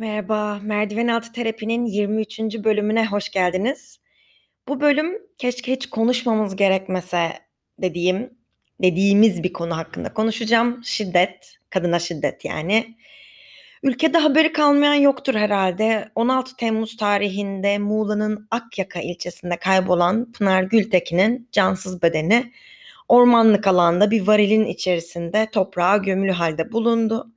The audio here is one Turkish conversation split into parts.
Merhaba, Merdiven Altı Terapi'nin 23. bölümüne hoş geldiniz. Bu bölüm keşke hiç konuşmamız gerekmese dediğim, dediğimiz bir konu hakkında konuşacağım. Şiddet, kadına şiddet yani. Ülkede haberi kalmayan yoktur herhalde. 16 Temmuz tarihinde Muğla'nın Akyaka ilçesinde kaybolan Pınar Gültekin'in cansız bedeni ormanlık alanda bir varilin içerisinde toprağa gömülü halde bulundu.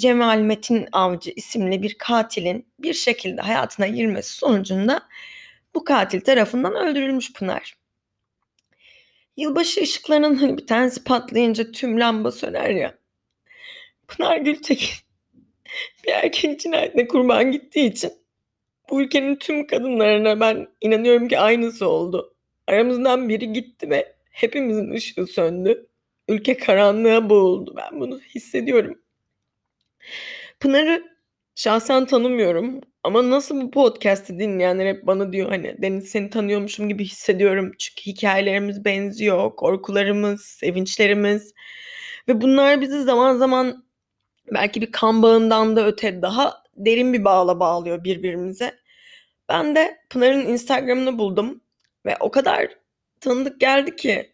Cemal Metin Avcı isimli bir katilin bir şekilde hayatına girmesi sonucunda bu katil tarafından öldürülmüş Pınar. Yılbaşı ışıklarının hani bir tanesi patlayınca tüm lamba söner ya. Pınar Gültekin bir erkek cinayetine kurban gittiği için bu ülkenin tüm kadınlarına ben inanıyorum ki aynısı oldu. Aramızdan biri gitti ve hepimizin ışığı söndü. Ülke karanlığa boğuldu. Ben bunu hissediyorum. Pınar'ı şahsen tanımıyorum ama nasıl bu podcast'i dinleyenler hep bana diyor hani Deniz seni tanıyormuşum gibi hissediyorum. Çünkü hikayelerimiz benziyor, korkularımız, sevinçlerimiz ve bunlar bizi zaman zaman belki bir kan bağından da öte daha derin bir bağla bağlıyor birbirimize. Ben de Pınar'ın Instagram'ını buldum ve o kadar tanıdık geldi ki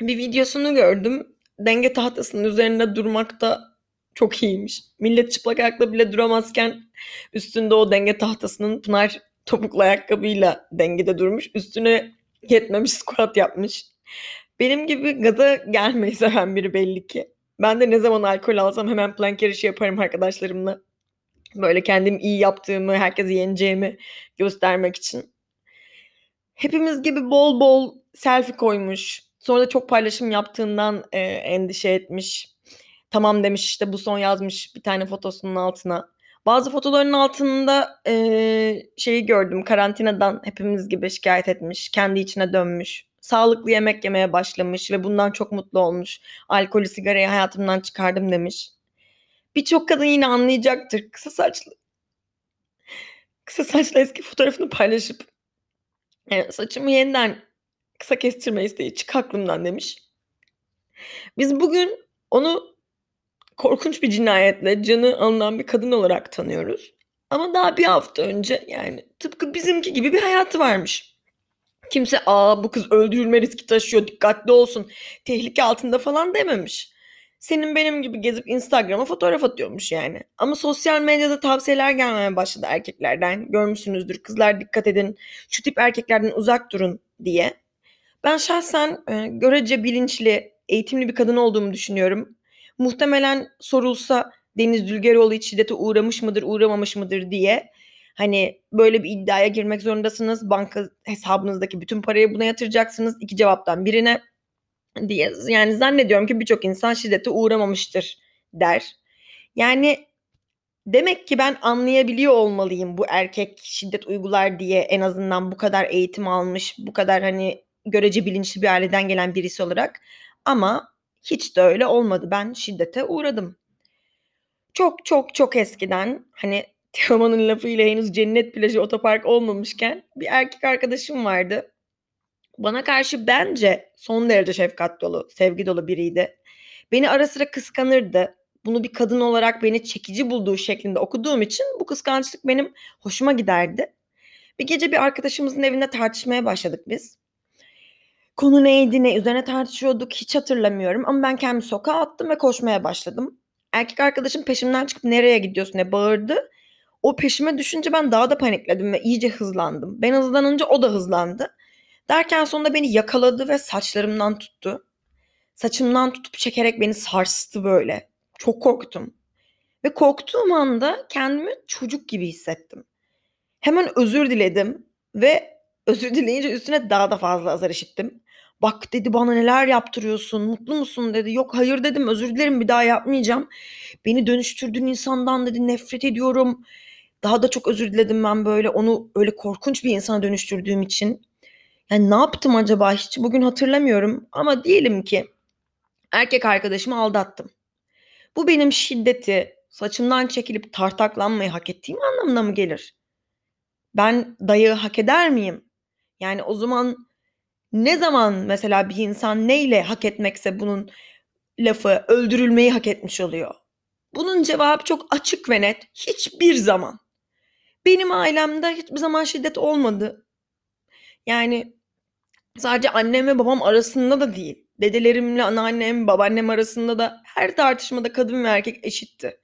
bir videosunu gördüm. Denge tahtasının üzerinde durmakta çok iyiymiş. Millet çıplak ayakla bile duramazken üstünde o denge tahtasının Pınar topuklu ayakkabıyla dengede durmuş. Üstüne yetmemiş squat yapmış. Benim gibi gaza gelmeyi seven biri belli ki. Ben de ne zaman alkol alsam hemen plank yarışı yaparım arkadaşlarımla. Böyle kendim iyi yaptığımı, herkesi yeneceğimi göstermek için. Hepimiz gibi bol bol selfie koymuş. Sonra da çok paylaşım yaptığından e, endişe etmiş. Tamam demiş işte bu son yazmış bir tane fotosunun altına. Bazı fotoların altında e, şeyi gördüm karantinadan hepimiz gibi şikayet etmiş. Kendi içine dönmüş. Sağlıklı yemek yemeye başlamış ve bundan çok mutlu olmuş. Alkolü sigarayı hayatımdan çıkardım demiş. Birçok kadın yine anlayacaktır. Kısa saçlı kısa saçlı eski fotoğrafını paylaşıp yani saçımı yeniden kısa kestirme isteği çık aklımdan demiş. Biz bugün onu korkunç bir cinayetle canı alınan bir kadın olarak tanıyoruz. Ama daha bir hafta önce yani tıpkı bizimki gibi bir hayatı varmış. Kimse aa bu kız öldürülme riski taşıyor dikkatli olsun tehlike altında falan dememiş. Senin benim gibi gezip Instagram'a fotoğraf atıyormuş yani. Ama sosyal medyada tavsiyeler gelmeye başladı erkeklerden. Görmüşsünüzdür kızlar dikkat edin şu tip erkeklerden uzak durun diye. Ben şahsen e, görece bilinçli, eğitimli bir kadın olduğumu düşünüyorum muhtemelen sorulsa Deniz Dülgeroğlu hiç şiddete uğramış mıdır, uğramamış mıdır diye hani böyle bir iddiaya girmek zorundasınız. Banka hesabınızdaki bütün parayı buna yatıracaksınız. İki cevaptan birine diye. Yani zannediyorum ki birçok insan şiddete uğramamıştır der. Yani demek ki ben anlayabiliyor olmalıyım bu erkek şiddet uygular diye en azından bu kadar eğitim almış, bu kadar hani görece bilinçli bir aileden gelen birisi olarak. Ama hiç de öyle olmadı. Ben şiddete uğradım. Çok çok çok eskiden hani Teoman'ın lafıyla henüz cennet plajı otopark olmamışken bir erkek arkadaşım vardı. Bana karşı bence son derece şefkat dolu, sevgi dolu biriydi. Beni ara sıra kıskanırdı. Bunu bir kadın olarak beni çekici bulduğu şeklinde okuduğum için bu kıskançlık benim hoşuma giderdi. Bir gece bir arkadaşımızın evinde tartışmaya başladık biz. Konu neydi, ne üzerine tartışıyorduk hiç hatırlamıyorum ama ben kendimi sokağa attım ve koşmaya başladım. Erkek arkadaşım peşimden çıkıp nereye gidiyorsun diye bağırdı. O peşime düşünce ben daha da panikledim ve iyice hızlandım. Ben hızlanınca o da hızlandı. Derken sonunda beni yakaladı ve saçlarımdan tuttu. Saçımdan tutup çekerek beni sarstı böyle. Çok korktum. Ve korktuğum anda kendimi çocuk gibi hissettim. Hemen özür diledim ve özür dileyince üstüne daha da fazla azar işittim. Bak dedi bana neler yaptırıyorsun, mutlu musun dedi. Yok hayır dedim özür dilerim bir daha yapmayacağım. Beni dönüştürdüğün insandan dedi nefret ediyorum. Daha da çok özür diledim ben böyle onu öyle korkunç bir insana dönüştürdüğüm için. Yani ne yaptım acaba hiç bugün hatırlamıyorum ama diyelim ki erkek arkadaşımı aldattım. Bu benim şiddeti, saçımdan çekilip tartaklanmayı hak ettiğim anlamına mı gelir? Ben dayağı hak eder miyim? Yani o zaman ne zaman mesela bir insan neyle hak etmekse bunun lafı öldürülmeyi hak etmiş oluyor? Bunun cevabı çok açık ve net. Hiçbir zaman. Benim ailemde hiçbir zaman şiddet olmadı. Yani sadece annem ve babam arasında da değil. Dedelerimle anneannem, babaannem arasında da her tartışmada kadın ve erkek eşitti.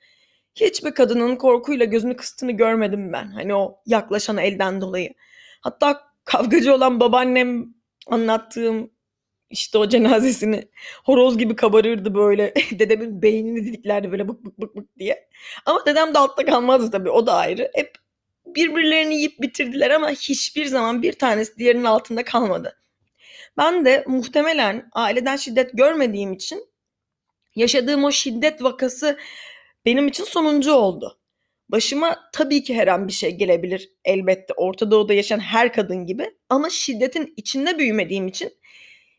Hiçbir kadının korkuyla gözünü kıstığını görmedim ben. Hani o yaklaşan elden dolayı. Hatta kavgacı olan babaannem anlattığım işte o cenazesini horoz gibi kabarırdı böyle. Dedemin beynini didiklerdi böyle bık bık bık bık diye. Ama dedem de altta kalmazdı tabii o da ayrı. Hep birbirlerini yiyip bitirdiler ama hiçbir zaman bir tanesi diğerinin altında kalmadı. Ben de muhtemelen aileden şiddet görmediğim için yaşadığım o şiddet vakası benim için sonuncu oldu. Başıma tabii ki her an bir şey gelebilir elbette Orta Doğu'da yaşayan her kadın gibi ama şiddetin içinde büyümediğim için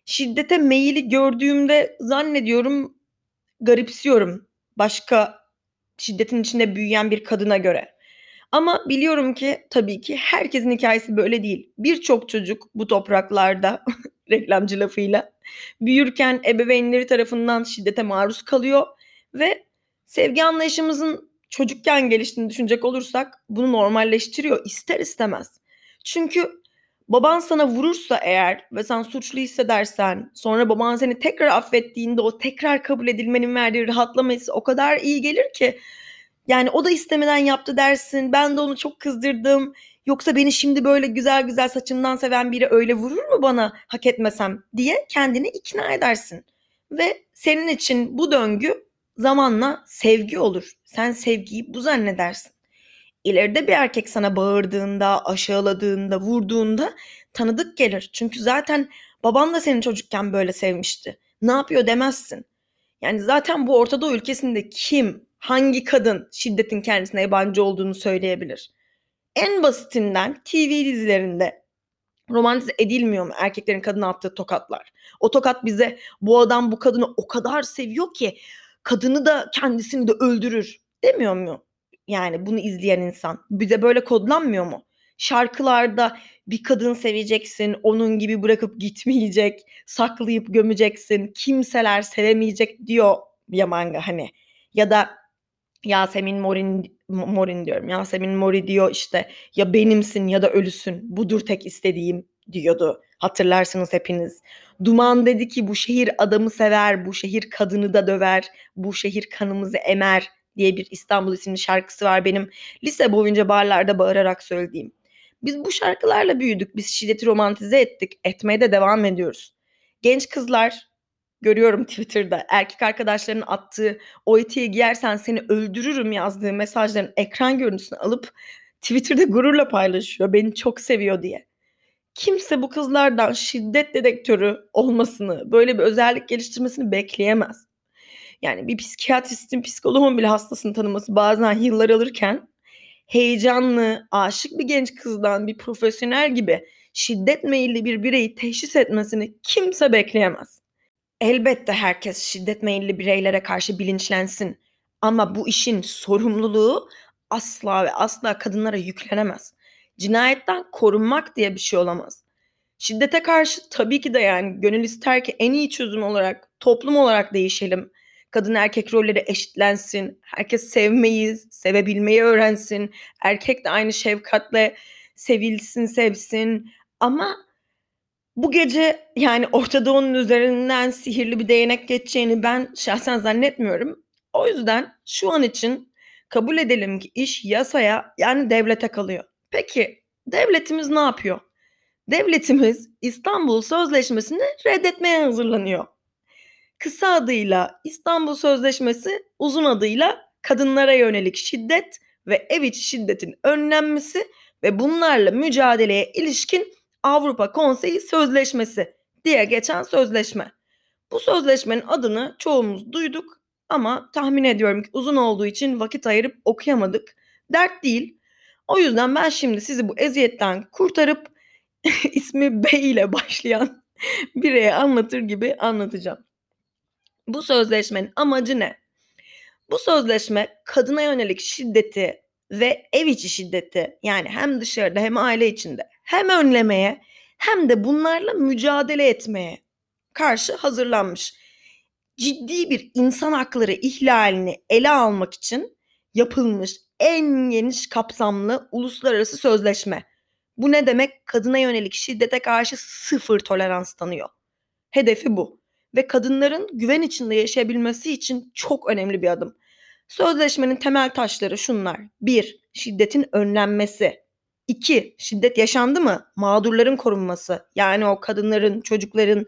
şiddete meyili gördüğümde zannediyorum garipsiyorum başka şiddetin içinde büyüyen bir kadına göre. Ama biliyorum ki tabii ki herkesin hikayesi böyle değil. Birçok çocuk bu topraklarda reklamcı lafıyla büyürken ebeveynleri tarafından şiddete maruz kalıyor ve sevgi anlayışımızın çocukken geliştiğini düşünecek olursak bunu normalleştiriyor ister istemez. Çünkü baban sana vurursa eğer ve sen suçlu hissedersen sonra baban seni tekrar affettiğinde o tekrar kabul edilmenin verdiği rahatlaması o kadar iyi gelir ki yani o da istemeden yaptı dersin. Ben de onu çok kızdırdım. Yoksa beni şimdi böyle güzel güzel saçımdan seven biri öyle vurur mu bana hak etmesem diye kendini ikna edersin. Ve senin için bu döngü zamanla sevgi olur. Sen sevgiyi bu zannedersin. İleride bir erkek sana bağırdığında, aşağıladığında, vurduğunda tanıdık gelir. Çünkü zaten baban da seni çocukken böyle sevmişti. Ne yapıyor demezsin. Yani zaten bu Orta Doğu ülkesinde kim, hangi kadın şiddetin kendisine yabancı olduğunu söyleyebilir? En basitinden TV dizilerinde romantize edilmiyor mu erkeklerin kadına attığı tokatlar? O tokat bize bu adam bu kadını o kadar seviyor ki kadını da kendisini de öldürür demiyor mu? Yani bunu izleyen insan. Bize böyle kodlanmıyor mu? Şarkılarda bir kadın seveceksin, onun gibi bırakıp gitmeyecek, saklayıp gömeceksin, kimseler sevemeyecek diyor Yamanga hani. Ya da Yasemin Morin Morin diyorum. Yasemin Mori diyor işte ya benimsin ya da ölüsün. Budur tek istediğim diyordu. Hatırlarsınız hepiniz. Duman dedi ki bu şehir adamı sever, bu şehir kadını da döver, bu şehir kanımızı emer diye bir İstanbul isimli şarkısı var benim lise boyunca barlarda bağırarak söylediğim. Biz bu şarkılarla büyüdük. Biz şiddeti romantize ettik. Etmeye de devam ediyoruz. Genç kızlar görüyorum Twitter'da erkek arkadaşlarının attığı o etiği giyersen seni öldürürüm yazdığı mesajların ekran görüntüsünü alıp Twitter'da gururla paylaşıyor. Beni çok seviyor diye. Kimse bu kızlardan şiddet dedektörü olmasını, böyle bir özellik geliştirmesini bekleyemez. Yani bir psikiyatristin, psikoloğun bile hastasını tanıması bazen yıllar alırken heyecanlı, aşık bir genç kızdan bir profesyonel gibi şiddet meyilli bir bireyi teşhis etmesini kimse bekleyemez. Elbette herkes şiddet meyilli bireylere karşı bilinçlensin ama bu işin sorumluluğu asla ve asla kadınlara yüklenemez. Cinayetten korunmak diye bir şey olamaz. Şiddete karşı tabii ki de yani gönül ister ki en iyi çözüm olarak toplum olarak değişelim kadın erkek rolleri eşitlensin. Herkes sevmeyi, sevebilmeyi öğrensin. Erkek de aynı şefkatle sevilsin, sevsin. Ama bu gece yani Orta Doğu'nun üzerinden sihirli bir değnek geçeceğini ben şahsen zannetmiyorum. O yüzden şu an için kabul edelim ki iş yasaya yani devlete kalıyor. Peki devletimiz ne yapıyor? Devletimiz İstanbul Sözleşmesi'ni reddetmeye hazırlanıyor. Kısa adıyla İstanbul Sözleşmesi, uzun adıyla kadınlara yönelik şiddet ve ev içi şiddetin önlenmesi ve bunlarla mücadeleye ilişkin Avrupa Konseyi Sözleşmesi diye geçen sözleşme. Bu sözleşmenin adını çoğumuz duyduk ama tahmin ediyorum ki uzun olduğu için vakit ayırıp okuyamadık. Dert değil. O yüzden ben şimdi sizi bu eziyetten kurtarıp ismi B ile başlayan bireye anlatır gibi anlatacağım. Bu sözleşmenin amacı ne? Bu sözleşme kadına yönelik şiddeti ve ev içi şiddeti yani hem dışarıda hem aile içinde hem önlemeye hem de bunlarla mücadele etmeye karşı hazırlanmış. Ciddi bir insan hakları ihlalini ele almak için yapılmış en geniş kapsamlı uluslararası sözleşme. Bu ne demek? Kadına yönelik şiddete karşı sıfır tolerans tanıyor. Hedefi bu ve kadınların güven içinde yaşayabilmesi için çok önemli bir adım. Sözleşmenin temel taşları şunlar. 1. Şiddetin önlenmesi. 2. Şiddet yaşandı mı? Mağdurların korunması. Yani o kadınların, çocukların,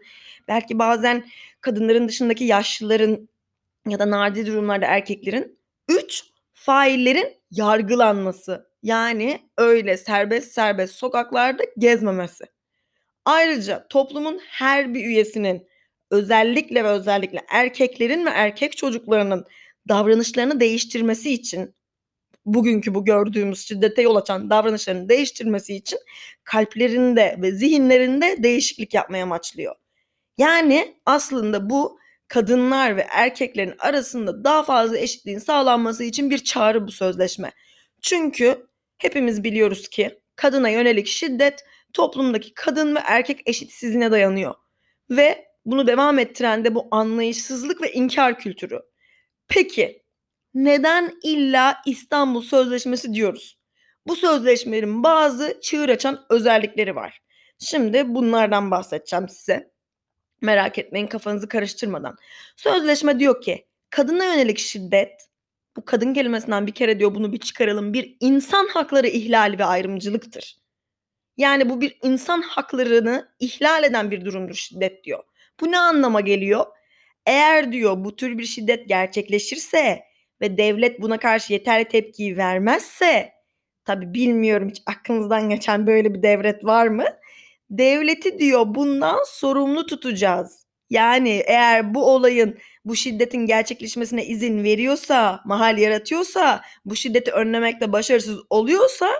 belki bazen kadınların dışındaki yaşlıların ya da nadir durumlarda erkeklerin. 3. Faillerin yargılanması. Yani öyle serbest serbest sokaklarda gezmemesi. Ayrıca toplumun her bir üyesinin özellikle ve özellikle erkeklerin ve erkek çocuklarının davranışlarını değiştirmesi için bugünkü bu gördüğümüz şiddete yol açan davranışlarını değiştirmesi için kalplerinde ve zihinlerinde değişiklik yapmaya amaçlıyor. Yani aslında bu kadınlar ve erkeklerin arasında daha fazla eşitliğin sağlanması için bir çağrı bu sözleşme. Çünkü hepimiz biliyoruz ki kadına yönelik şiddet toplumdaki kadın ve erkek eşitsizliğine dayanıyor. Ve bunu devam ettiren de bu anlayışsızlık ve inkar kültürü. Peki neden illa İstanbul Sözleşmesi diyoruz? Bu sözleşmelerin bazı çığır açan özellikleri var. Şimdi bunlardan bahsedeceğim size. Merak etmeyin kafanızı karıştırmadan. Sözleşme diyor ki kadına yönelik şiddet bu kadın kelimesinden bir kere diyor bunu bir çıkaralım bir insan hakları ihlali ve ayrımcılıktır. Yani bu bir insan haklarını ihlal eden bir durumdur şiddet diyor. Bu ne anlama geliyor? Eğer diyor bu tür bir şiddet gerçekleşirse ve devlet buna karşı yeterli tepkiyi vermezse tabi bilmiyorum hiç aklınızdan geçen böyle bir devlet var mı? Devleti diyor bundan sorumlu tutacağız. Yani eğer bu olayın bu şiddetin gerçekleşmesine izin veriyorsa, mahal yaratıyorsa, bu şiddeti önlemekte başarısız oluyorsa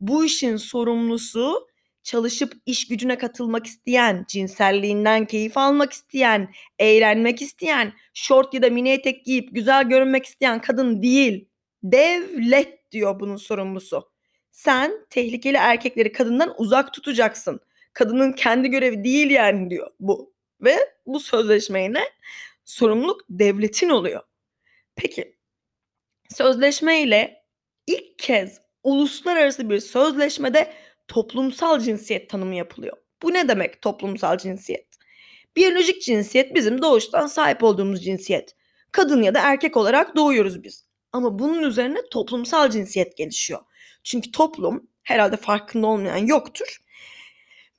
bu işin sorumlusu çalışıp iş gücüne katılmak isteyen, cinselliğinden keyif almak isteyen, eğlenmek isteyen, şort ya da mini etek giyip güzel görünmek isteyen kadın değil. Devlet diyor bunun sorumlusu. Sen tehlikeli erkekleri kadından uzak tutacaksın. Kadının kendi görevi değil yani diyor bu. Ve bu sözleşmeyle sorumluluk devletin oluyor. Peki sözleşme ile ilk kez uluslararası bir sözleşmede toplumsal cinsiyet tanımı yapılıyor. Bu ne demek toplumsal cinsiyet? Biyolojik cinsiyet bizim doğuştan sahip olduğumuz cinsiyet. Kadın ya da erkek olarak doğuyoruz biz. Ama bunun üzerine toplumsal cinsiyet gelişiyor. Çünkü toplum herhalde farkında olmayan yoktur.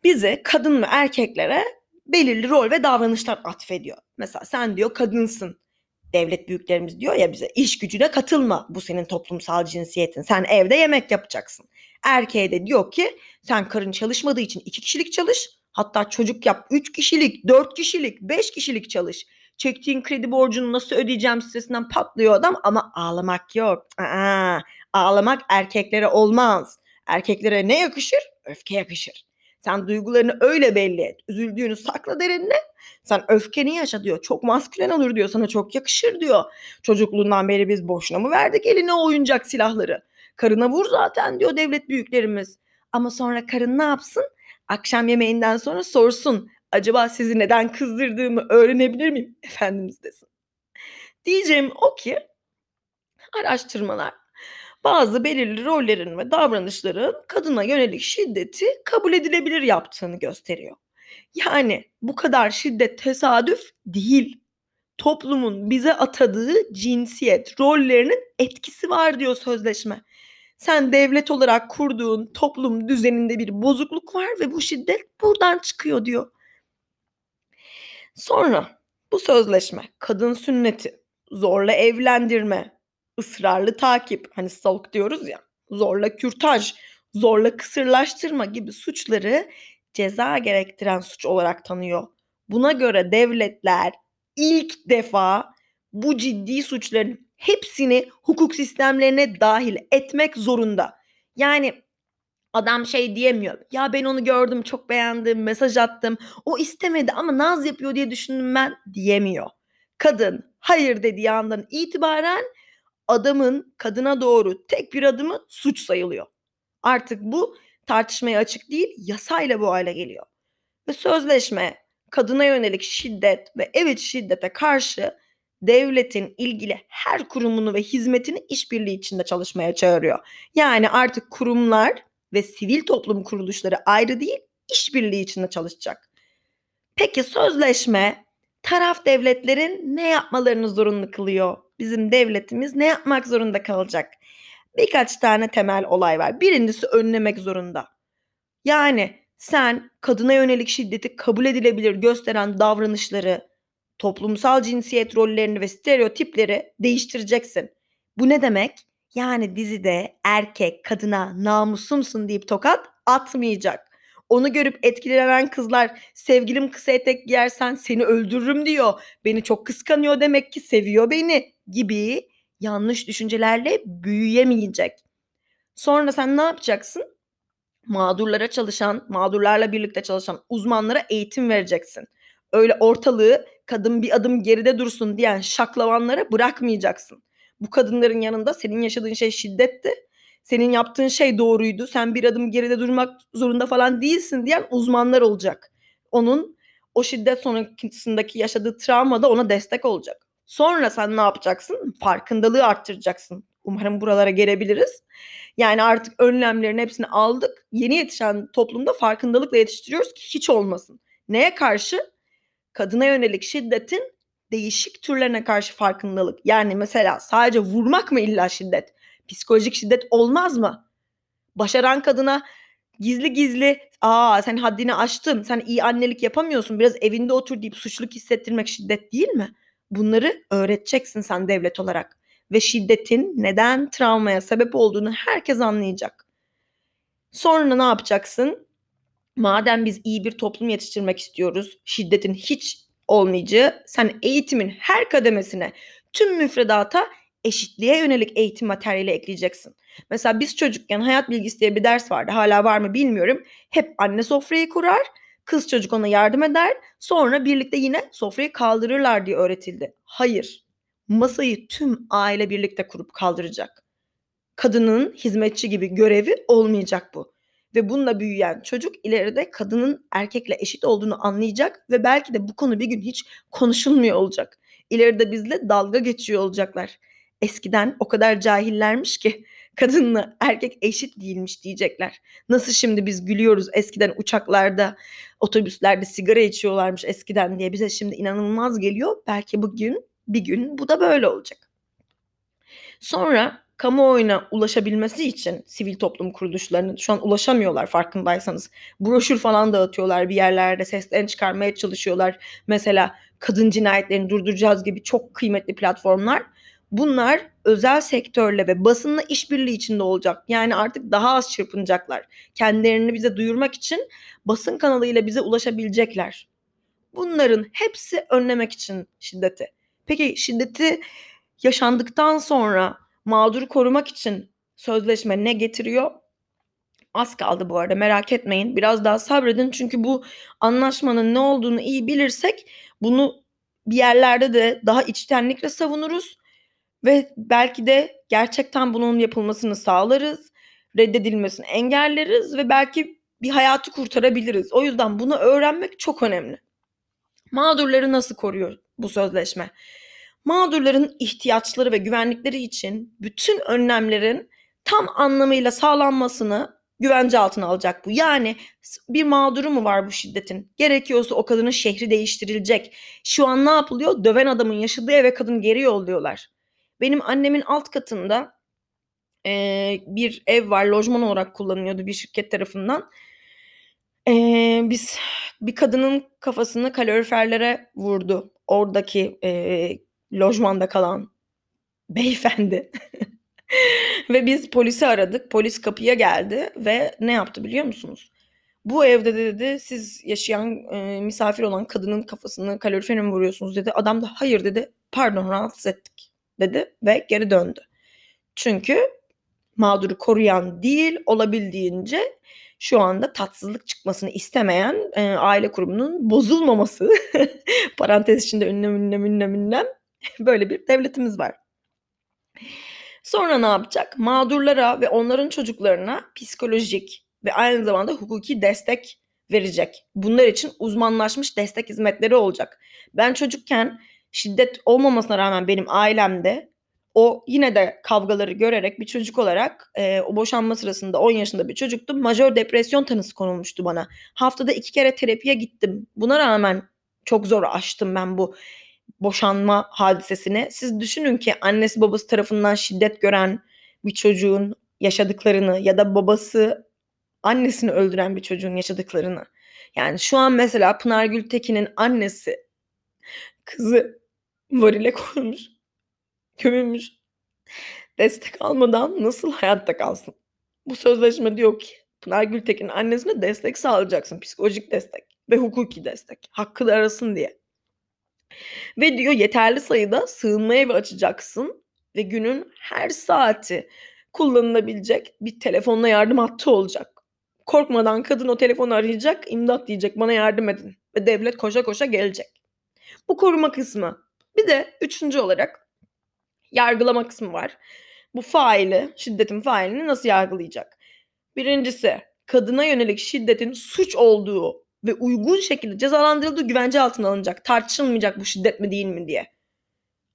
Bize kadın ve erkeklere belirli rol ve davranışlar atfediyor. Mesela sen diyor kadınsın devlet büyüklerimiz diyor ya bize iş gücüne katılma. Bu senin toplumsal cinsiyetin. Sen evde yemek yapacaksın. Erkeğe de diyor ki sen karın çalışmadığı için iki kişilik çalış. Hatta çocuk yap üç kişilik, dört kişilik, beş kişilik çalış. Çektiğin kredi borcunu nasıl ödeyeceğim stresinden patlıyor adam ama ağlamak yok. Aa, ağlamak erkeklere olmaz. Erkeklere ne yakışır? Öfke yakışır. Sen duygularını öyle belli et. Üzüldüğünü sakla derinle. Sen öfkeni yaşa diyor. Çok maskülen olur diyor. Sana çok yakışır diyor. Çocukluğundan beri biz boşuna mı verdik eline oyuncak silahları? Karına vur zaten diyor devlet büyüklerimiz. Ama sonra karın ne yapsın? Akşam yemeğinden sonra sorsun. Acaba sizi neden kızdırdığımı öğrenebilir miyim? Efendimiz desin. Diyeceğim o ki araştırmalar bazı belirli rollerin ve davranışların kadına yönelik şiddeti kabul edilebilir yaptığını gösteriyor. Yani bu kadar şiddet tesadüf değil. Toplumun bize atadığı cinsiyet rollerinin etkisi var diyor sözleşme. Sen devlet olarak kurduğun toplum düzeninde bir bozukluk var ve bu şiddet buradan çıkıyor diyor. Sonra bu sözleşme kadın sünneti, zorla evlendirme, ısrarlı takip, hani stalk diyoruz ya, zorla kürtaj, zorla kısırlaştırma gibi suçları ceza gerektiren suç olarak tanıyor. Buna göre devletler ilk defa bu ciddi suçların hepsini hukuk sistemlerine dahil etmek zorunda. Yani adam şey diyemiyor. Ya ben onu gördüm, çok beğendim, mesaj attım. O istemedi ama naz yapıyor diye düşündüm ben diyemiyor. Kadın hayır dediği andan itibaren adamın kadına doğru tek bir adımı suç sayılıyor. Artık bu tartışmaya açık değil, yasayla bu hale geliyor. Ve sözleşme kadına yönelik şiddet ve evet şiddete karşı devletin ilgili her kurumunu ve hizmetini işbirliği içinde çalışmaya çağırıyor. Yani artık kurumlar ve sivil toplum kuruluşları ayrı değil, işbirliği içinde çalışacak. Peki sözleşme taraf devletlerin ne yapmalarını zorunlu kılıyor? Bizim devletimiz ne yapmak zorunda kalacak? Birkaç tane temel olay var. Birincisi önlemek zorunda. Yani sen kadına yönelik şiddeti kabul edilebilir gösteren davranışları, toplumsal cinsiyet rollerini ve stereotipleri değiştireceksin. Bu ne demek? Yani dizide erkek kadına namusumsun deyip tokat atmayacak. Onu görüp etkilenen kızlar sevgilim kısa etek giyersen seni öldürürüm diyor. Beni çok kıskanıyor demek ki seviyor beni gibi yanlış düşüncelerle büyüyemeyecek. Sonra sen ne yapacaksın? Mağdurlara çalışan, mağdurlarla birlikte çalışan uzmanlara eğitim vereceksin. Öyle ortalığı kadın bir adım geride dursun diyen şaklavanlara bırakmayacaksın. Bu kadınların yanında senin yaşadığın şey şiddetti. Senin yaptığın şey doğruydu. Sen bir adım geride durmak zorunda falan değilsin diyen uzmanlar olacak. Onun o şiddet sonrasındaki yaşadığı travma da ona destek olacak. Sonra sen ne yapacaksın? Farkındalığı arttıracaksın. Umarım buralara gelebiliriz. Yani artık önlemlerin hepsini aldık. Yeni yetişen toplumda farkındalıkla yetiştiriyoruz ki hiç olmasın. Neye karşı? Kadına yönelik şiddetin değişik türlerine karşı farkındalık. Yani mesela sadece vurmak mı illa şiddet? Psikolojik şiddet olmaz mı? Başaran kadına gizli gizli aa sen haddini aştın sen iyi annelik yapamıyorsun biraz evinde otur deyip suçluluk hissettirmek şiddet değil mi? Bunları öğreteceksin sen devlet olarak ve şiddetin neden travmaya sebep olduğunu herkes anlayacak. Sonra ne yapacaksın? Madem biz iyi bir toplum yetiştirmek istiyoruz, şiddetin hiç olmayacağı, sen eğitimin her kademesine, tüm müfredata eşitliğe yönelik eğitim materyali ekleyeceksin. Mesela biz çocukken hayat bilgisi diye bir ders vardı. Hala var mı bilmiyorum. Hep anne sofrayı kurar, kız çocuk ona yardım eder, sonra birlikte yine sofrayı kaldırırlar diye öğretildi. Hayır masayı tüm aile birlikte kurup kaldıracak. Kadının hizmetçi gibi görevi olmayacak bu. Ve bununla büyüyen çocuk ileride kadının erkekle eşit olduğunu anlayacak ve belki de bu konu bir gün hiç konuşulmuyor olacak. İleride bizle dalga geçiyor olacaklar. Eskiden o kadar cahillermiş ki kadınla erkek eşit değilmiş diyecekler. Nasıl şimdi biz gülüyoruz eskiden uçaklarda, otobüslerde sigara içiyorlarmış eskiden diye bize şimdi inanılmaz geliyor. Belki bugün bir gün bu da böyle olacak. Sonra kamuoyuna ulaşabilmesi için sivil toplum kuruluşlarının şu an ulaşamıyorlar farkındaysanız. Broşür falan dağıtıyorlar bir yerlerde seslerini çıkarmaya çalışıyorlar. Mesela kadın cinayetlerini durduracağız gibi çok kıymetli platformlar. Bunlar özel sektörle ve basınla işbirliği içinde olacak. Yani artık daha az çırpınacaklar. Kendilerini bize duyurmak için basın kanalıyla bize ulaşabilecekler. Bunların hepsi önlemek için şiddeti. Peki şiddeti yaşandıktan sonra mağduru korumak için sözleşme ne getiriyor? Az kaldı bu arada merak etmeyin. Biraz daha sabredin çünkü bu anlaşmanın ne olduğunu iyi bilirsek bunu bir yerlerde de daha içtenlikle savunuruz ve belki de gerçekten bunun yapılmasını sağlarız, reddedilmesini engelleriz ve belki bir hayatı kurtarabiliriz. O yüzden bunu öğrenmek çok önemli. Mağdurları nasıl koruyor bu sözleşme? Mağdurların ihtiyaçları ve güvenlikleri için bütün önlemlerin tam anlamıyla sağlanmasını güvence altına alacak bu. Yani bir mağduru mu var bu şiddetin? Gerekiyorsa o kadının şehri değiştirilecek. Şu an ne yapılıyor? Döven adamın yaşadığı eve kadın geri yolluyorlar. Benim annemin alt katında e, bir ev var. Lojman olarak kullanılıyordu bir şirket tarafından. E, biz bir kadının kafasını kaloriferlere vurdu. Oradaki e, lojmanda kalan beyefendi. ve biz polisi aradık. Polis kapıya geldi ve ne yaptı biliyor musunuz? Bu evde dedi siz yaşayan e, misafir olan kadının kafasını kalorifere mi vuruyorsunuz dedi. Adam da hayır dedi. Pardon rahatsız ettik dedi ve geri döndü. Çünkü mağduru koruyan değil olabildiğince şu anda tatsızlık çıkmasını istemeyen e, aile kurumunun bozulmaması parantez içinde ünlem ünlem ünlem ünlem böyle bir devletimiz var. Sonra ne yapacak? Mağdurlara ve onların çocuklarına psikolojik ve aynı zamanda hukuki destek verecek. Bunlar için uzmanlaşmış destek hizmetleri olacak. Ben çocukken şiddet olmamasına rağmen benim ailemde o yine de kavgaları görerek bir çocuk olarak e, o boşanma sırasında 10 yaşında bir çocuktum. Majör depresyon tanısı konulmuştu bana. Haftada iki kere terapiye gittim. Buna rağmen çok zor aştım ben bu boşanma hadisesini. Siz düşünün ki annesi babası tarafından şiddet gören bir çocuğun yaşadıklarını ya da babası annesini öldüren bir çocuğun yaşadıklarını. Yani şu an mesela Pınar Gültekin'in annesi kızı varile koymuş, gömülmüş. Destek almadan nasıl hayatta kalsın? Bu sözleşme diyor ki Pınar Gültekin'in annesine destek sağlayacaksın. Psikolojik destek ve hukuki destek. Hakkı da arasın diye. Ve diyor yeterli sayıda sığınma evi açacaksın ve günün her saati kullanılabilecek bir telefonla yardım hattı olacak. Korkmadan kadın o telefonu arayacak, imdat diyecek bana yardım edin. Ve devlet koşa koşa gelecek. Bu koruma kısmı. Bir de üçüncü olarak yargılama kısmı var. Bu faili, şiddetin failini nasıl yargılayacak? Birincisi kadına yönelik şiddetin suç olduğu ve uygun şekilde cezalandırıldığı güvence altına alınacak. Tartışılmayacak bu şiddet mi değil mi diye.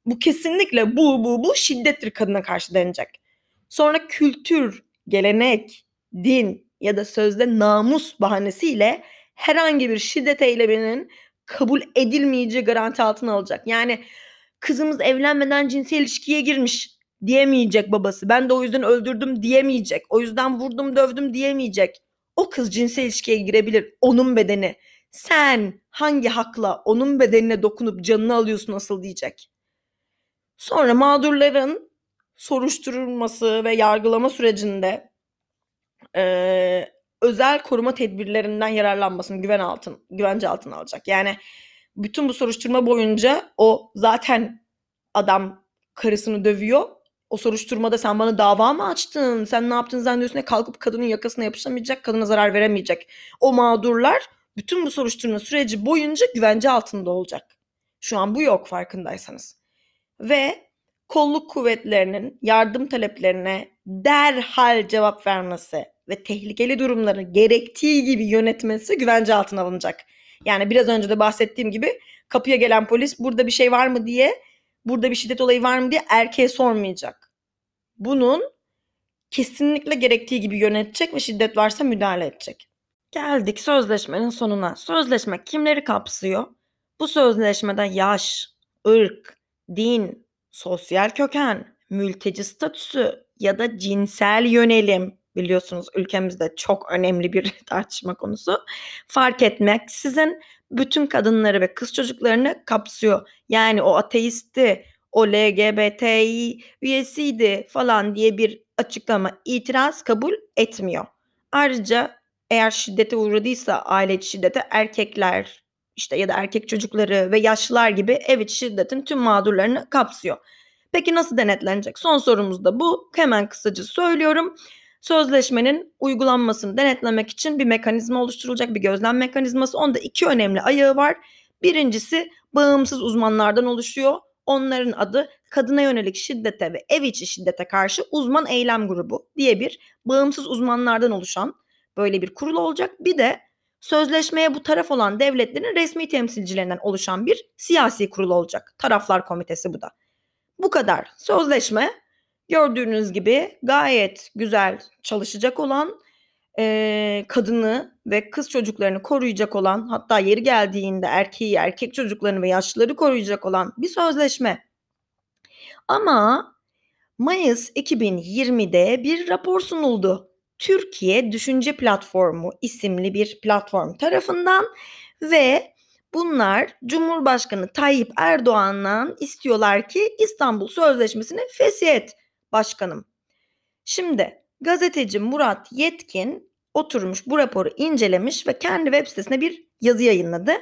Bu kesinlikle bu bu bu şiddettir kadına karşı denilecek. Sonra kültür, gelenek, din ya da sözde namus bahanesiyle herhangi bir şiddet eyleminin kabul edilmeyeceği garanti altına alacak. Yani kızımız evlenmeden cinsel ilişkiye girmiş diyemeyecek babası. Ben de o yüzden öldürdüm diyemeyecek. O yüzden vurdum dövdüm diyemeyecek. O kız cinsel ilişkiye girebilir. Onun bedeni. Sen hangi hakla onun bedenine dokunup canını alıyorsun asıl diyecek. Sonra mağdurların soruşturulması ve yargılama sürecinde e, özel koruma tedbirlerinden yararlanmasını güven altın, güvence altına alacak. Yani bütün bu soruşturma boyunca o zaten adam karısını dövüyor. O soruşturmada sen bana dava mı açtın? Sen ne yaptın zannediyorsun? Ne kalkıp kadının yakasına yapışamayacak, kadına zarar veremeyecek. O mağdurlar bütün bu soruşturma süreci boyunca güvence altında olacak. Şu an bu yok farkındaysanız. Ve kolluk kuvvetlerinin yardım taleplerine derhal cevap vermesi ve tehlikeli durumları gerektiği gibi yönetmesi güvence altına alınacak. Yani biraz önce de bahsettiğim gibi kapıya gelen polis burada bir şey var mı diye, burada bir şiddet olayı var mı diye erkeğe sormayacak. Bunun kesinlikle gerektiği gibi yönetecek ve şiddet varsa müdahale edecek. Geldik sözleşmenin sonuna. Sözleşme kimleri kapsıyor? Bu sözleşmede yaş, ırk, din, sosyal köken, mülteci statüsü ya da cinsel yönelim biliyorsunuz ülkemizde çok önemli bir tartışma konusu. Fark etmeksizin bütün kadınları ve kız çocuklarını kapsıyor. Yani o ateisti, o LGBTİ üyesiydi falan diye bir açıklama, itiraz kabul etmiyor. Ayrıca eğer şiddete uğradıysa aile içi şiddete erkekler işte ya da erkek çocukları ve yaşlılar gibi ev içi şiddetin tüm mağdurlarını kapsıyor. Peki nasıl denetlenecek? Son sorumuz da bu. Hemen kısaca söylüyorum. Sözleşmenin uygulanmasını denetlemek için bir mekanizma oluşturulacak, bir gözlem mekanizması. Onda iki önemli ayağı var. Birincisi bağımsız uzmanlardan oluşuyor. Onların adı kadına yönelik şiddete ve ev içi şiddete karşı uzman eylem grubu diye bir bağımsız uzmanlardan oluşan böyle bir kurul olacak. Bir de sözleşmeye bu taraf olan devletlerin resmi temsilcilerinden oluşan bir siyasi kurul olacak. Taraflar komitesi bu da. Bu kadar. Sözleşme gördüğünüz gibi gayet güzel çalışacak olan e, kadını ve kız çocuklarını koruyacak olan hatta yeri geldiğinde erkeği erkek çocuklarını ve yaşlıları koruyacak olan bir sözleşme. Ama Mayıs 2020'de bir rapor sunuldu. Türkiye Düşünce Platformu isimli bir platform tarafından ve bunlar Cumhurbaşkanı Tayyip Erdoğan'dan istiyorlar ki İstanbul Sözleşmesi'ni fesih et başkanım. Şimdi gazeteci Murat Yetkin oturmuş bu raporu incelemiş ve kendi web sitesine bir yazı yayınladı.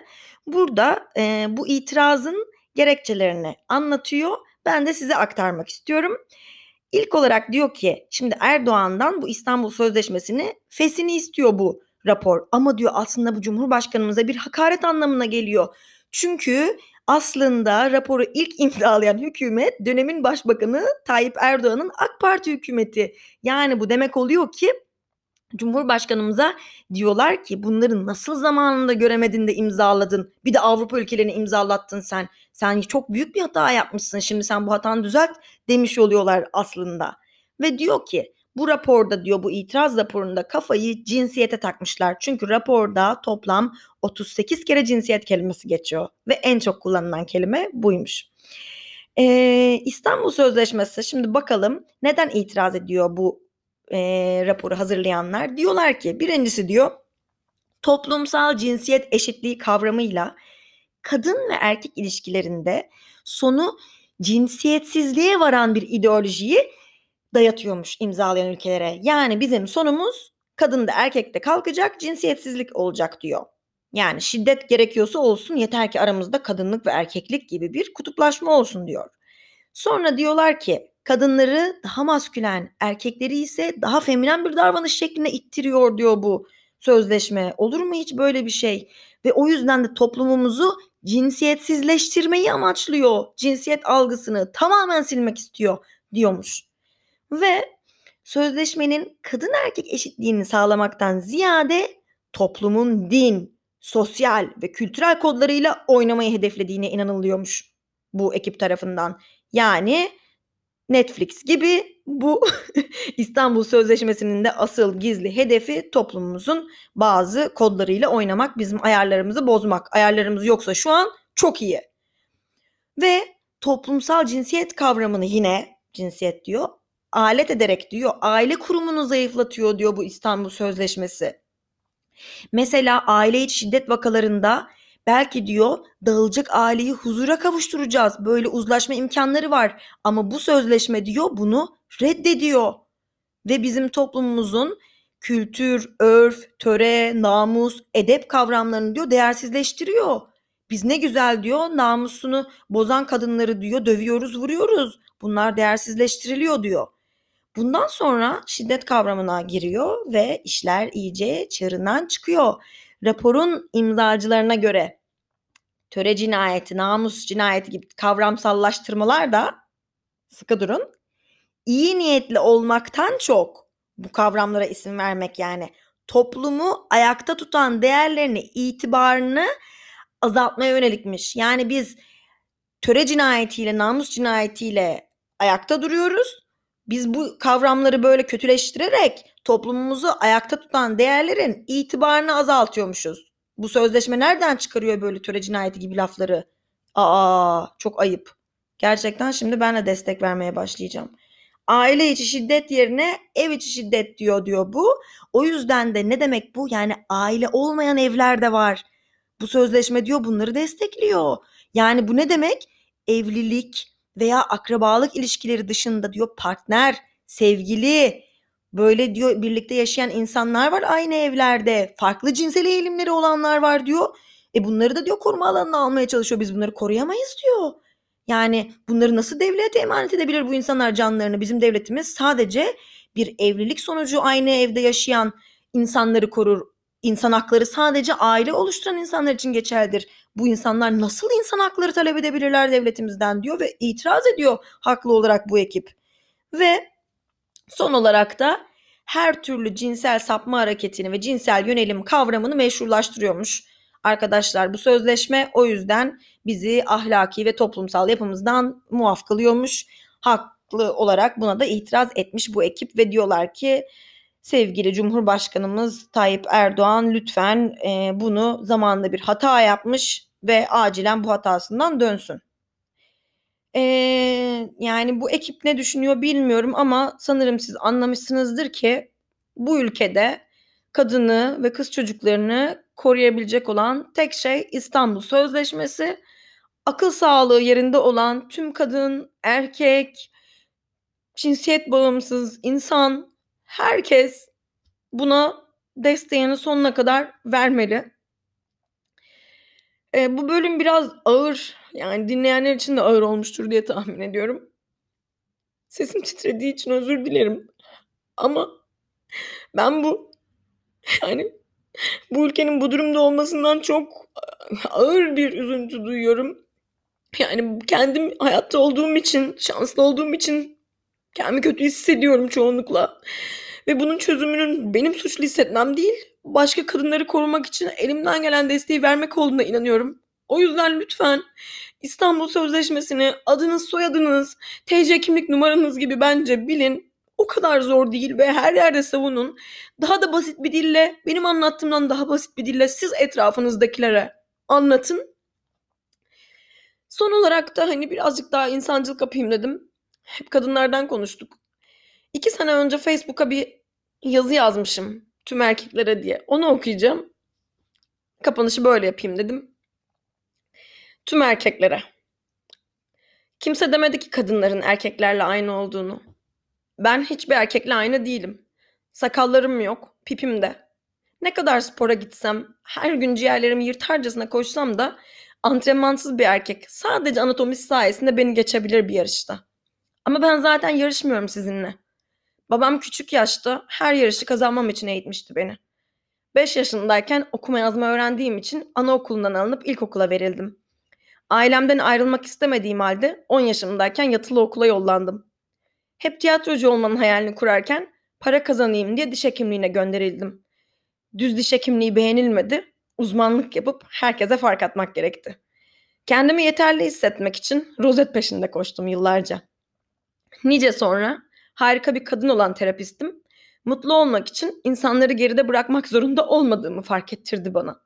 Burada e, bu itirazın gerekçelerini anlatıyor. Ben de size aktarmak istiyorum. İlk olarak diyor ki şimdi Erdoğan'dan bu İstanbul Sözleşmesi'ni fesini istiyor bu rapor. Ama diyor aslında bu Cumhurbaşkanımıza bir hakaret anlamına geliyor. Çünkü aslında raporu ilk imzalayan hükümet dönemin başbakanı Tayyip Erdoğan'ın AK Parti hükümeti. Yani bu demek oluyor ki Cumhurbaşkanımıza diyorlar ki bunları nasıl zamanında göremedin de imzaladın. Bir de Avrupa ülkelerini imzalattın sen. Sen çok büyük bir hata yapmışsın. Şimdi sen bu hatanı düzelt demiş oluyorlar aslında. Ve diyor ki bu raporda diyor bu itiraz raporunda kafayı cinsiyete takmışlar. Çünkü raporda toplam 38 kere cinsiyet kelimesi geçiyor ve en çok kullanılan kelime buymuş. Ee, İstanbul Sözleşmesi şimdi bakalım neden itiraz ediyor bu e, raporu hazırlayanlar? Diyorlar ki birincisi diyor toplumsal cinsiyet eşitliği kavramıyla kadın ve erkek ilişkilerinde sonu cinsiyetsizliğe varan bir ideolojiyi dayatıyormuş imzalayan ülkelere. Yani bizim sonumuz kadın da erkek de kalkacak cinsiyetsizlik olacak diyor. Yani şiddet gerekiyorsa olsun yeter ki aramızda kadınlık ve erkeklik gibi bir kutuplaşma olsun diyor. Sonra diyorlar ki kadınları daha maskülen, erkekleri ise daha feminen bir davranış şekline ittiriyor diyor bu sözleşme. Olur mu hiç böyle bir şey? Ve o yüzden de toplumumuzu cinsiyetsizleştirmeyi amaçlıyor. Cinsiyet algısını tamamen silmek istiyor diyormuş. Ve sözleşmenin kadın erkek eşitliğini sağlamaktan ziyade toplumun din, sosyal ve kültürel kodlarıyla oynamayı hedeflediğine inanılıyormuş bu ekip tarafından. Yani Netflix gibi bu İstanbul Sözleşmesi'nin de asıl gizli hedefi toplumumuzun bazı kodlarıyla oynamak, bizim ayarlarımızı bozmak. Ayarlarımız yoksa şu an çok iyi. Ve toplumsal cinsiyet kavramını yine cinsiyet diyor, alet ederek diyor, aile kurumunu zayıflatıyor diyor bu İstanbul Sözleşmesi. Mesela aile içi şiddet vakalarında belki diyor dağılacak aileyi huzura kavuşturacağız. Böyle uzlaşma imkanları var. Ama bu sözleşme diyor bunu reddediyor. Ve bizim toplumumuzun kültür, örf, töre, namus, edep kavramlarını diyor değersizleştiriyor. Biz ne güzel diyor namusunu bozan kadınları diyor dövüyoruz, vuruyoruz. Bunlar değersizleştiriliyor diyor. Bundan sonra şiddet kavramına giriyor ve işler iyice çığırından çıkıyor. Raporun imzacılarına göre töre cinayeti, namus cinayeti gibi kavramsallaştırmalar da sıkı durun. İyi niyetli olmaktan çok bu kavramlara isim vermek yani toplumu ayakta tutan değerlerini, itibarını azaltmaya yönelikmiş. Yani biz töre cinayetiyle, namus cinayetiyle ayakta duruyoruz biz bu kavramları böyle kötüleştirerek toplumumuzu ayakta tutan değerlerin itibarını azaltıyormuşuz. Bu sözleşme nereden çıkarıyor böyle töre cinayeti gibi lafları? Aa çok ayıp. Gerçekten şimdi ben de destek vermeye başlayacağım. Aile içi şiddet yerine ev içi şiddet diyor diyor bu. O yüzden de ne demek bu? Yani aile olmayan evler de var. Bu sözleşme diyor bunları destekliyor. Yani bu ne demek? Evlilik, veya akrabalık ilişkileri dışında diyor partner, sevgili, böyle diyor birlikte yaşayan insanlar var aynı evlerde. Farklı cinsel eğilimleri olanlar var diyor. E bunları da diyor koruma alanına almaya çalışıyor. Biz bunları koruyamayız diyor. Yani bunları nasıl devlete emanet edebilir bu insanlar canlarını? Bizim devletimiz sadece bir evlilik sonucu aynı evde yaşayan insanları korur. İnsan hakları sadece aile oluşturan insanlar için geçerlidir bu insanlar nasıl insan hakları talep edebilirler devletimizden diyor ve itiraz ediyor haklı olarak bu ekip. Ve son olarak da her türlü cinsel sapma hareketini ve cinsel yönelim kavramını meşrulaştırıyormuş. Arkadaşlar bu sözleşme o yüzden bizi ahlaki ve toplumsal yapımızdan muaf kılıyormuş. Haklı olarak buna da itiraz etmiş bu ekip ve diyorlar ki sevgili Cumhurbaşkanımız Tayyip Erdoğan lütfen e, bunu zamanında bir hata yapmış ve acilen bu hatasından dönsün. E, yani bu ekip ne düşünüyor bilmiyorum ama sanırım siz anlamışsınızdır ki bu ülkede kadını ve kız çocuklarını koruyabilecek olan tek şey İstanbul Sözleşmesi. Akıl sağlığı yerinde olan tüm kadın, erkek, cinsiyet bağımsız insan herkes buna desteğini sonuna kadar vermeli. Eee, bu bölüm biraz ağır, yani dinleyenler için de ağır olmuştur diye tahmin ediyorum. Sesim titrediği için özür dilerim ama ben bu, yani, bu ülkenin bu durumda olmasından çok ağır bir üzüntü duyuyorum. Yani, kendim hayatta olduğum için, şanslı olduğum için kendimi kötü hissediyorum çoğunlukla ve bunun çözümünün benim suçlu hissetmem değil, başka kadınları korumak için elimden gelen desteği vermek olduğuna inanıyorum. O yüzden lütfen İstanbul Sözleşmesi'ni adınız, soyadınız, TC kimlik numaranız gibi bence bilin. O kadar zor değil ve her yerde savunun. Daha da basit bir dille, benim anlattığımdan daha basit bir dille siz etrafınızdakilere anlatın. Son olarak da, hani, birazcık daha insancılık yapayım dedim. Hep kadınlardan konuştuk. 2 sene önce Facebook'a bir yazı yazmışım tüm erkeklere diye. Onu okuyacağım. Kapanışı böyle yapayım dedim. Tüm erkeklere. Kimse demedi ki kadınların erkeklerle aynı olduğunu. Ben hiçbir erkekle aynı değilim. Sakallarım yok, pipim de. Ne kadar spora gitsem, her gün ciğerlerimi yırtarcasına koşsam da antrenmansız bir erkek sadece anatomisi sayesinde beni geçebilir bir yarışta. Ama ben zaten yarışmıyorum sizinle. Babam küçük yaşta her yarışı kazanmam için eğitmişti beni. 5 yaşındayken okuma yazma öğrendiğim için anaokulundan alınıp ilkokula verildim. Ailemden ayrılmak istemediğim halde 10 yaşımdayken yatılı okula yollandım. Hep tiyatrocu olmanın hayalini kurarken para kazanayım diye diş hekimliğine gönderildim. Düz diş hekimliği beğenilmedi, uzmanlık yapıp herkese fark atmak gerekti. Kendimi yeterli hissetmek için rozet peşinde koştum yıllarca. Nice sonra harika bir kadın olan terapistim, mutlu olmak için insanları geride bırakmak zorunda olmadığımı fark ettirdi bana.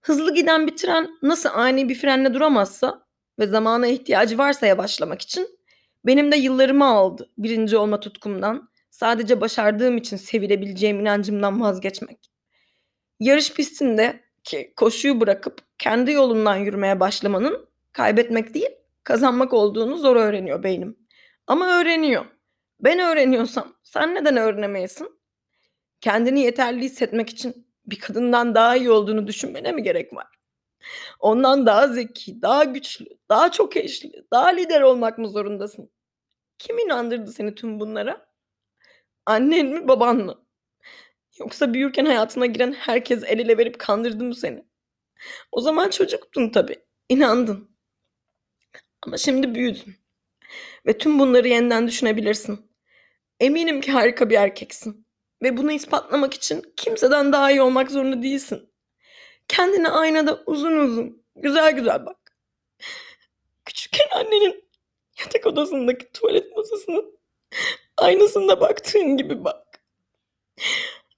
Hızlı giden bir tren nasıl ani bir frenle duramazsa ve zamana ihtiyacı varsa yavaşlamak için benim de yıllarımı aldı birinci olma tutkumdan, sadece başardığım için sevilebileceğim inancımdan vazgeçmek. Yarış pistinde ki koşuyu bırakıp kendi yolundan yürümeye başlamanın kaybetmek değil, kazanmak olduğunu zor öğreniyor beynim. Ama öğreniyor. Ben öğreniyorsam sen neden öğrenemeyesin? Kendini yeterli hissetmek için bir kadından daha iyi olduğunu düşünmene mi gerek var? Ondan daha zeki, daha güçlü, daha çok eşli, daha lider olmak mı zorundasın? Kim inandırdı seni tüm bunlara? Annen mi, baban mı? Yoksa büyürken hayatına giren herkes el ele verip kandırdı mı seni? O zaman çocuktun tabii, inandın. Ama şimdi büyüdün ve tüm bunları yeniden düşünebilirsin. Eminim ki harika bir erkeksin ve bunu ispatlamak için kimseden daha iyi olmak zorunda değilsin. Kendine aynada uzun uzun, güzel güzel bak. Küçükken annenin yatak odasındaki tuvalet masasının aynasında baktığın gibi bak.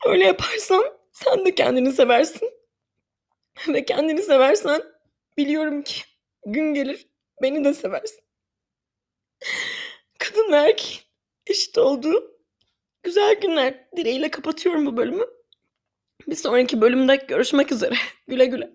Öyle yaparsan sen de kendini seversin. Ve kendini seversen biliyorum ki gün gelir beni de seversin. Kadın ve erkeğin eşit olduğu güzel günler dileğiyle kapatıyorum bu bölümü. Bir sonraki bölümde görüşmek üzere. Güle güle.